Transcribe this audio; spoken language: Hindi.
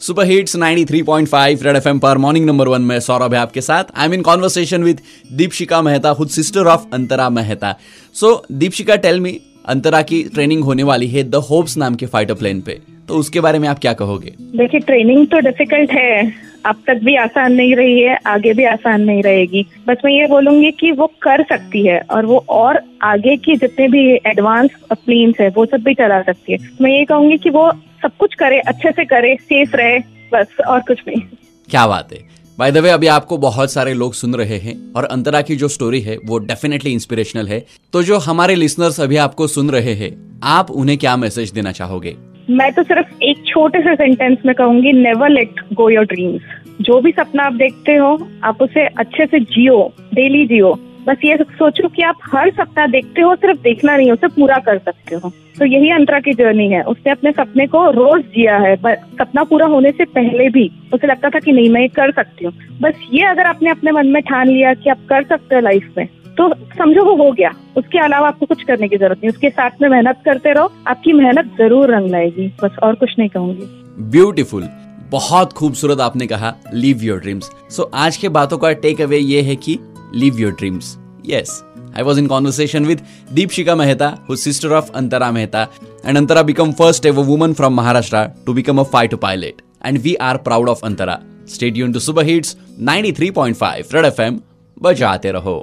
सुपर हिट्स 93.5 रेड एफएम पर मॉर्निंग नंबर वन में सौरभ है आपके साथ। I am in conversation with Deepshikha Mehta, खुद sister of Antara Mehta. So Deepshikha tell me Antara की ट्रेनिंग होने वाली है द होप्स नाम के फाइटर प्लेन पे। तो उसके बारे में आप क्या कहोगे? देखिए ट्रेनिंग तो डिफ़िकल्ट है। अब तक भी आसान नहीं रही है, आगे भी आसान नहीं रहेगी। बस मैं ये बोलूँगी कि वो कर सकती है और वो और आगे की जितने भी एडवांस प्लेन्स है, वो सब भी चला सकती है। मैं ये कहूँगी कि वो सब कुछ करे अच्छे से करे सेफ़ रहे बस और कुछ नहीं। क्या बात है। बाय द वे अभी आपको बहुत सारे लोग सुन रहे हैं और अंतरा की जो स्टोरी है वो डेफिनेटली इंस्पिरेशनल है। तो जो हमारे लिसनर्स अभी आपको सुन रहे हैं आप उन्हें क्या मैसेज देना चाहोगे? मैं तो सिर्फ़ एक छोटे से सेंटेंस में कहूँगी never let go your dreams जो भी सपना आप देखते हो आप उसे अच्छे से जियो डेली जियो। बस ये सोचो कि आप हर सप्ताह देखते हो, सिर्फ़ देखना नहीं उसे पूरा कर सकते हो। तो यही अंतरा की जर्नी है। उसने अपने सपने को रोज जिया है। सपना पूरा होने से पहले भी उसे लगता था कि नहीं, मैं ये कर सकती हूँ। बस ये अगर आपने अपने मन में ठान लिया कि आप कर सकते हो लाइफ में तो समझो वो हो गया। उसके अलावा आपको कुछ करने की ज़रूरत नहीं। उसके साथ में मेहनत करते रहो। आपकी मेहनत ज़रूर रंग लाएगी। बस और कुछ नहीं कहूँगी। ब्यूटिफुल बहुत खूबसूरत आपने कहा लीव योर ड्रीम्स सो आज के बातों का टेक अवे ये है कि Leave your dreams yes I was in conversation with Deepshika Mehta, who's sister of Antara Mehta, and Antara became first ever woman from Maharashtra to become a fighter pilot. And we are proud of Antara. Stay tuned to Super Hits 93.5 Red FM. बजाते रहो